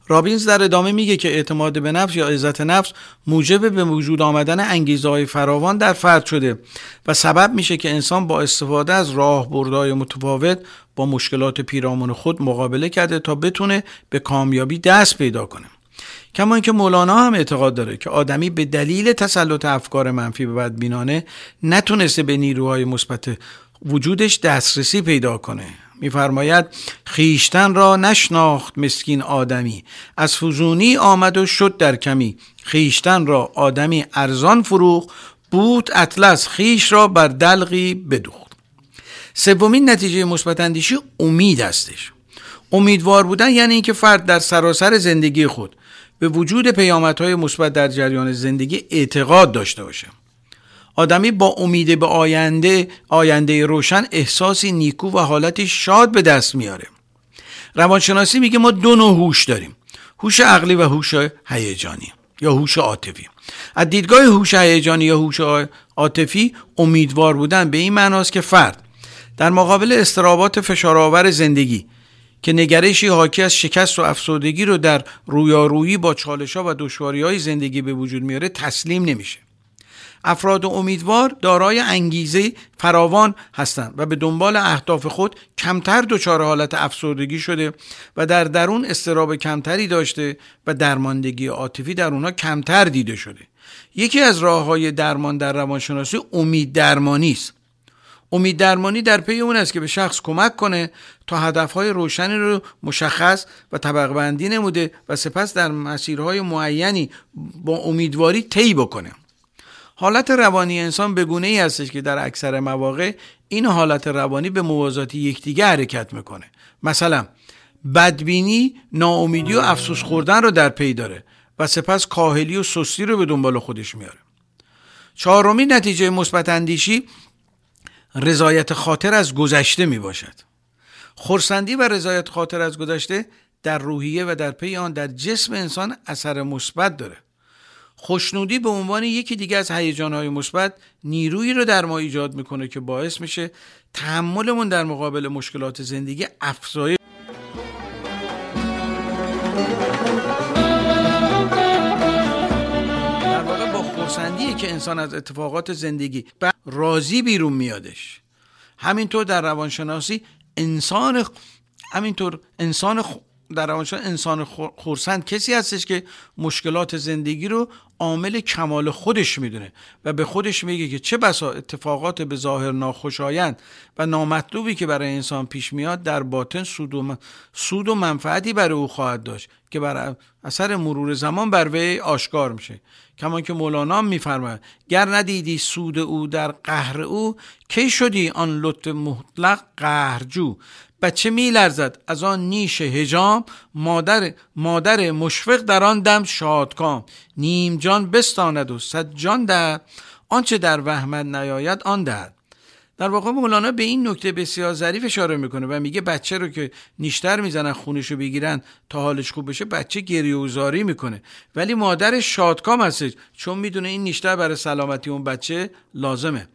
رابینز در ادامه میگه که اعتماد به نفس یا عزت نفس موجب به وجود آمدن انگیزه های فراوان در فرد شده و سبب میشه که انسان با استفاده از راه بردای متفاوت با مشکلات پیرامون خود مقابله کرده تا بتونه به کامیابی دست پیدا کنه. کما اینکه مولانا هم اعتقاد داره که آدمی به دلیل تسلط افکار منفی به بدبینانه نتونسته به نیروهای مثبت وجودش دسترسی پیدا کنه. میفرماید خیشتن را نشناخت مسکین آدمی. از فزونی آمد و شد در کمی. خیشتن را آدمی ارزان فروخ بود اطلس خیش را بر دلقی بدوخت. سومین نتیجه مثبت اندیشی امید هستش. امیدوار بودن یعنی اینکه فرد در سراسر زندگی خود به وجود پیامدهای مثبت در جریان زندگی اعتقاد داشته باشه. آدمی با امید به آینده آینده روشن احساسی نیکو و حالتی شاد به دست میاره. روانشناسی میگه ما دو نوع هوش داریم. هوش عقلی و هوش هیجانی یا هوش عاطفی. از دیدگاه هوش هیجانی یا هوش عاطفی امیدوار بودن به این معناست که فرد در مقابل استرابات فشارآور زندگی که نگرشی حاکی از شکست و افسردگی رو در رویارویی با چالشها و دشواری های زندگی به وجود میاره تسلیم نمیشه. افراد امیدوار دارای انگیزه فراوان هستند و به دنبال اهداف خود کمتر دچار حالت افسردگی شده و در درون استراب کمتری داشته و درماندگی عاطفی در اونها کمتر دیده شده. یکی از راه های درمان در روانشناسی امید درمانی است. امید درمانی در پی اون است که به شخص کمک کنه تا هدفهای روشنی رو مشخص و طبق بندی نموده و سپس در مسیرهای معینی با امیدواری طی بکنه. حالت روانی انسان به گونه ای هستش که در اکثر مواقع این حالت روانی به موازات یکدیگه حرکت می‌کنه. مثلا بدبینی ناامیدی و افسوس خوردن رو در پی داره و سپس کاهلی و سستی رو به دنبال خودش میاره. چهارمین نتیجه مثبت اندیشی رضایت خاطر از گذشته می باشد خورسندی و رضایت خاطر از گذشته در روحیه و در پی آن در جسم انسان اثر مثبت داره. خوشنودی به عنوان یکی دیگه از هیجانهای مثبت نیرویی رو در ما ایجاد می‌کنه که باعث میشه تحملمون در مقابل مشکلات زندگی افزایش انسان از اتفاقات زندگی. راضی بیرون میادش. همینطور در روانشناسی انسان همینطور انسان در روانشناسی انسان خورسند کسی هستش که مشکلات زندگی رو عامل کمال خودش می‌دونه و به خودش میگه که چه بسا اتفاقات به ظاهر ناخوشایند و نامطلوبی که برای انسان پیش میاد در باطن سود و, سود و منفعتی برای او خواهد داشت که بر اثر مرور زمان بر وی آشکار میشه. کما که مولانا میفرماید گر ندیدی سود او در قهر او کی شدی آن لطف مطلق قهرجو؟ بچه میلرزد از آن نیش هجام مادر مادر مشفق در آن دم شادکام. نیم جان بستاند و صد جان در آنچه در وهمت نیاید آن در در واقع مولانا به این نکته بسیار ظریف اشاره می‌کنه و میگه بچه رو که نیشتر می‌زنن خونش رو بگیرن تا حالش خوب بشه بچه گریه و زاری می‌کنه. ولی مادرش شادکام هستش چون می‌دونه این نیشتر برای سلامتی اون بچه لازمه.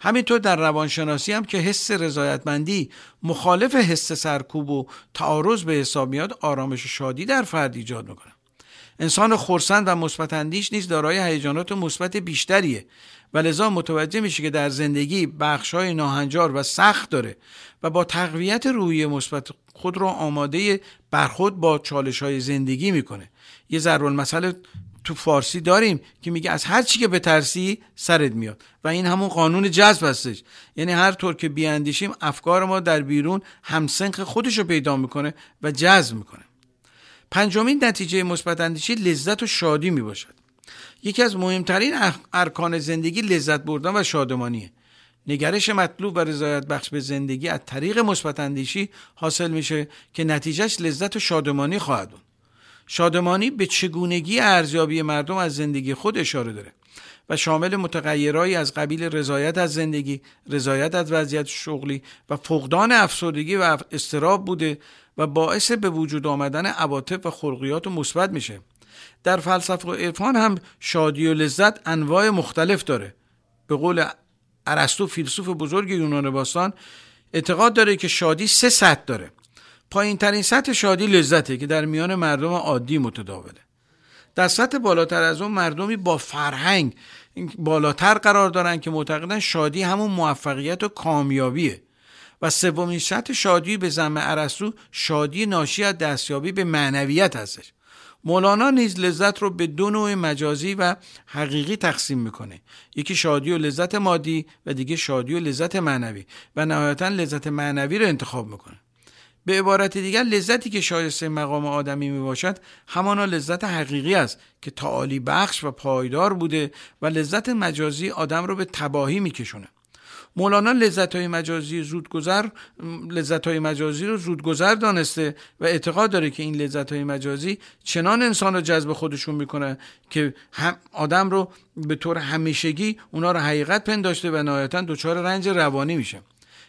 همینطور در روانشناسی هم که حس رضایتمندی مخالف حس سرکوب و تعارض به حساب میاد آرامش و شادی در فرد ایجاد می‌کنه. انسان خورسند و مثبت اندیش نیز دارای هیجانات مثبت بیشتریه. و لذا متوجه میشه که در زندگی بخشای ناهنجار و سخت داره و با تقویت روی مثبت خود را آماده برخود با چالش های زندگی می‌کنه. یه ضرب المثل تو فارسی داریم که میگه از هر چی که بترسی سرت میاد و این همون قانون جذب هستش. یعنی هر طور که بیاندیشیم افکار ما در بیرون همسنخ خودش رو پیدا می‌کنه و جذب می‌کنه. پنجمین نتیجه مثبت اندیشی لذت و شادی می‌باشد. یکی از مهمترین ارکان زندگی لذت بردن و شادمانیه نگرش مطلوب و رضایت بخش به زندگی از طریق مثبت اندیشی حاصل میشه که نتیجهش لذت و شادمانی خواهد بود شادمانی به چگونگی ارزیابی مردم از زندگی خود اشاره داره و شامل متغیرهایی از قبیل رضایت از زندگی، رضایت از وضعیت شغلی و فقدان افسردگی و استراب بوده و باعث به وجود آمدن عواطف و خلقیات مثبت میشه. در فلسفه و عرفان هم شادی و لذت انواع مختلف داره. به قول ارسطو فیلسوف بزرگ یونان باستان اعتقاد داره که شادی سه سطح داره. پایین ترین سطح شادی لذته که در میان مردم عادی متداوله در سطح بالاتر از اون مردمی با فرهنگ بالاتر قرار دارن که معتقدن شادی همون موفقیت و کامیابیه و سومین سطح شادی به زم ارسطو شادی ناشی از دستیابی به معنویت هستش مولانا نیز لذت رو به دو نوع مجازی و حقیقی تقسیم می‌کنه. یکی شادی و لذت مادی و دیگه شادی و لذت معنوی و نهایتا لذت معنوی رو انتخاب می‌کنه. به عبارت دیگر لذتی که شایسته مقام آدمی می باشد همانا لذت حقیقی است که تعالی بخش و پایدار بوده و لذت مجازی آدم رو به تباهی میکشونه. مولانا لذت های مجازی زودگذر لذت های مجازی رو زودگذر دانسته و اعتقاد داره که این لذت های مجازی چنان انسان رو جذب خودشون می‌کنه که هم آدم رو به طور همیشگی اونا رو حقیقت پنداشته و نهایتا دچار رنج روانی میشه.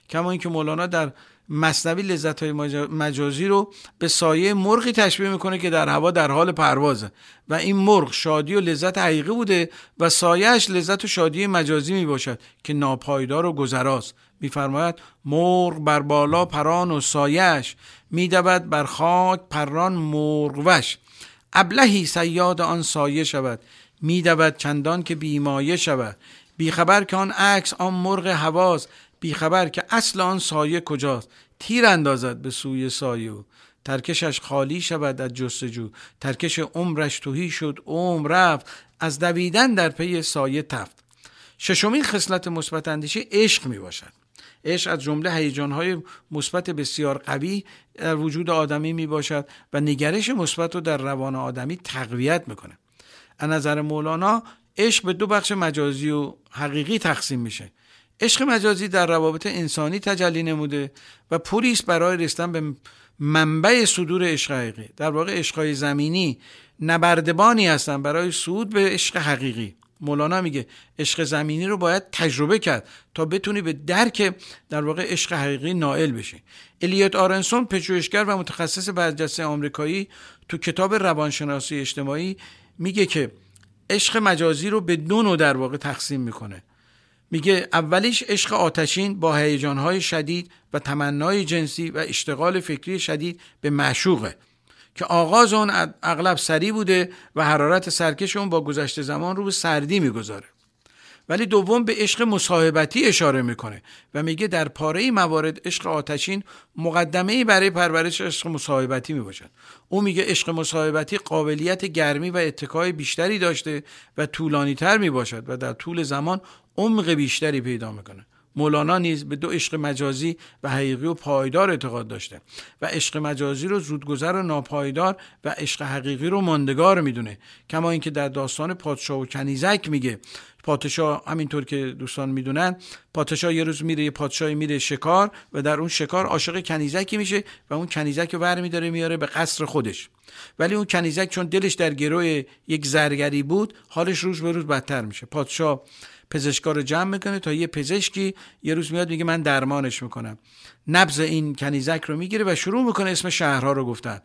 کما اینکه مولانا در مصنوی لذت های مجازی رو به سایه مرغی تشبیه می‌کنه که در هوا در حال پروازه. و این مرغ شادی و لذت حقیقی بوده و سایهش لذت و شادی مجازی می باشد که ناپایدار و گذراست. میفرماید مرغ بر بالا پران و سایهش میدود بر خاک پران مرغوش. ابلهی سیاد آن سایه شود. میدود چندان که بیمایه شود. بیخبر که آن عکس آن مرغ هواست بیخبر که اصل آن سایه کجاست؟ تیر اندازد به سوی سایه ترکشش خالی شود از جستجو. ترکش عمرش توهی شد عمر رفت. از دویدن در پی سایه تفت. ششمین خصلت مثبت اندیشه عشق می باشد. عشق از جمله هیجانهای مثبت بسیار قوی در وجود آدمی می باشد و نگرش مثبت رو در روان آدمی تقویت می‌کنه از نظر مولانا عشق به دو بخش مجازی و حقیقی تقسیم میشه. عشق مجازی در روابط انسانی تجلی نموده و پولی برای رسیدن به منبع صدور عشق حقیقی. در واقع عشقهای زمینی نبردبانی هستن برای صعود به عشق حقیقی. مولانا میگه عشق زمینی رو باید تجربه کرد تا بتونی به درک در واقع عشق حقیقی نائل بشی. الیوت آرنسون پژوهشگر و متخصص برجسته آمریکایی تو کتاب روانشناسی اجتماعی میگه که عشق مجازی رو به دو نوع در واقع تقسیم می‌کنه. میگه اولیش عشق آتشین با هیجانهای شدید و تمنای جنسی و اشتغال فکری شدید به معشوقه که آغاز اون اغلب سری بوده و حرارت سرکش اون با گذشت زمان رو به سردی می‌گذاره. ولی دوم به عشق مصاحبتی اشاره می‌کنه و میگه در پاره موارد عشق آتشین مقدمه برای پرورش عشق مصاحبتی می‌باشد. او میگه عشق مصاحبتی قابلیت گرمی و اتکای بیشتری داشته و طولانی تر می‌باشد و در طول زمان عمق بیشتری پیدا می‌کنه. مولانا نیز به دو عشق مجازی و حقیقی و پایدار اعتقاد داشته و عشق مجازی رو زودگذر و ناپایدار و عشق حقیقی رو ماندگار می‌دونه. کما اینکه در داستان پادشاه و کنیزک میگه پادشاه همینطور که دوستان می‌دونن پادشاه یه روز میره یه پادشاهی میره شکار و در اون شکار عاشق کنیزکی میشه و اون کنیزک رو برمیداره میاره به قصر خودش. ولی اون کنیزک چون دلش در گروه یک زرگری بود حالش روز به روز بدتر میشه. پادشاه پزشکا رو جمع می‌کنه تا یه پزشکی یه روز میاد میگه من درمانش می‌کنم. نبز این کنیزک رو می‌گیره و شروع می‌کنه اسم شهرها رو گفتن.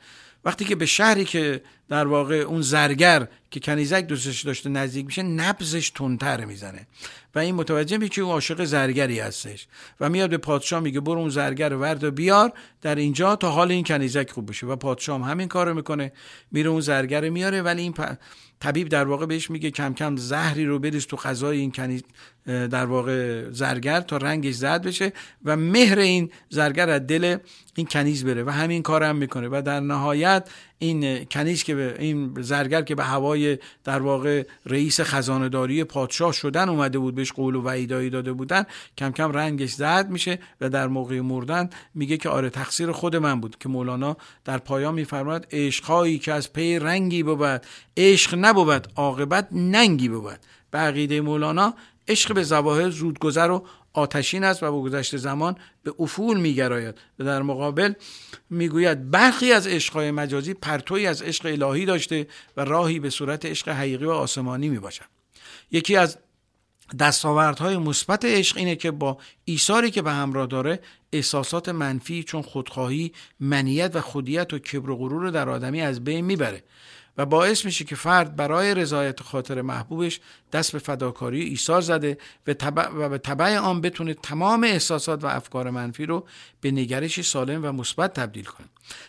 وقتی که به شهری که در واقع اون زرگر که کنیزک دوستش داشته نزدیک میشه نبزش تندتر می‌زنه. و این متوجه میشه که اون عاشق زرگری هستش. و میاد به پادشاه میگه برو اون زرگر رو ورد و بیار در اینجا تا حال این کنیزک خوب بشه. و پادشاه هم همین کارو می‌کنه. میره اون زرگر میاره ولی این طبیب در واقع بهش میگه کم کم زهری رو بریز تو غذای این کنیز در واقع زرگر تا رنگش زرد بشه و مهر این زرگر از دل این کنیز بره و همین کار هم می‌کنه. و در نهایت این کنیز که به این زرگر که به هوای در واقع رئیس خزانداری پادشاه شدن اومده بود بهش قول و وعیدایی داده بودن کم کم رنگش زرد میشه و در موقع مردن میگه که آره تقصیر خود من بود. که مولانا در پایان میفرماد عشقهایی که از پی رنگی بود عشق نبود عاقبت ننگی بود. به مولانا عشق به زواهر زودگذر و آتشین است و با گذشت زمان به افول میگراید. و در مقابل می‌گوید برخی از عشقهای مجازی پرتوی از عشق الهی داشته و راهی به صورت عشق حقیقی و آسمانی می‌باشد. یکی از دستاوردهای مثبت عشق اینه که با ایثاری که به همراه داره احساسات منفی چون خودخواهی منیت و خودیت و کبر و غرور رو در آدمی از بین می‌بره. و باعث میشه که فرد برای رضایت خاطر محبوبش دست به فداکاری ایثار زده و, و به طبع آن بتونه تمام احساسات و افکار منفی رو به نگرشی سالم و مثبت تبدیل کنه.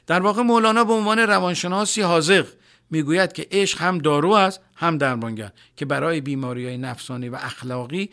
در واقع مولانا به عنوان روانشناسی حاضق می‌گوید که عشق هم دارو است هم درمانگر که برای بیماری های نفسانی و اخلاقی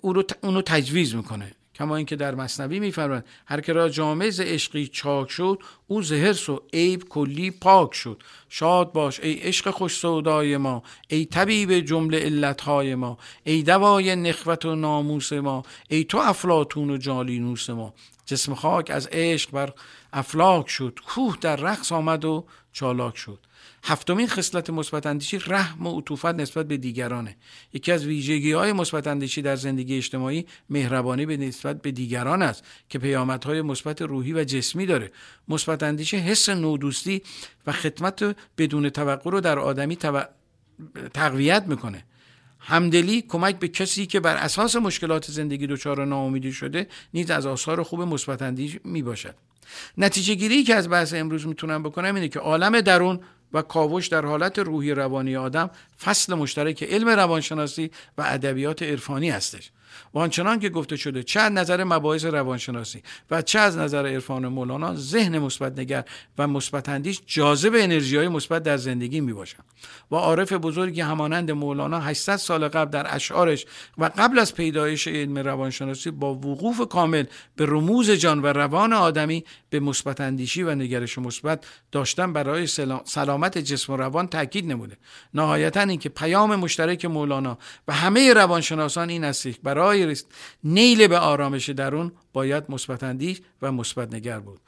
او رو اونو تجویز می‌کنه. کما اینکه در مصنوی میفرماید هر که را جامعه عشقی چاک شد او زهرس و عیب کلی پاک شد. شاد باش ای عشق خوش سودای ما ای طبیب جمله علتهای ما ای دوای نخوت و ناموس ما ای تو افلاتون و جالینوس ما. جسم خاک از عشق بر افلاک شد کوه در رقص آمد و چالاک شد. هفتمین خصلت مثبت اندیشی رحم و عطوفت نسبت به دیگرانه. یکی از ویژگی های مثبت اندیشی در زندگی اجتماعی مهربانی به نسبت به دیگران است که پیامدهای مثبت روحی و جسمی داره. مثبت اندیشی حس نودوستی و خدمت بدون توقع رو در آدمی تقویت می‌کنه. همدلی کمک به کسی که بر اساس مشکلات زندگی دچار ناامیدی شده نیز از آثار خوب مثبت اندیش می باشد نتیجه گیری که از بحث امروز می‌تونم بکنم اینه که عالم درون و کاوش در حالت روحی روانی آدم فصل مشترک علم روانشناسی و ادبیات عرفانی هستش. و آنچنان که گفته شده چه نظر مباحث روانشناسی و چه از نظر عرفان مولانا ذهن مثبت نگر و مثبت اندیش جاذب انرژی های مثبت در زندگی می باشند و عارف بزرگی همانند مولانا 800 سال قبل در اشعارش و قبل از پیدایش علم روانشناسی با وقوف کامل به رموز جان و روان آدمی به مثبت اندیشی و نگرش مثبت داشتن برای سلامت جسم و روان تاکید نموده. نهایتا اینکه پیام مشترک مولانا و همه روانشناسان این است برای برای نیل به آرامش درون باید مثبت و مثبت نگر بود.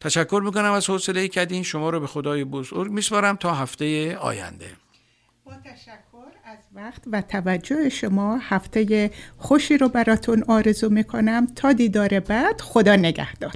تشکر می‌کنم از حوصله کدین شما رو به خدای بزرگ میسپارم تا هفته آینده. با تشکر از وقت و توجه شما هفته خوشی رو براتون آرزو می‌کنم. تا دیدار بعد خدا نگهدار.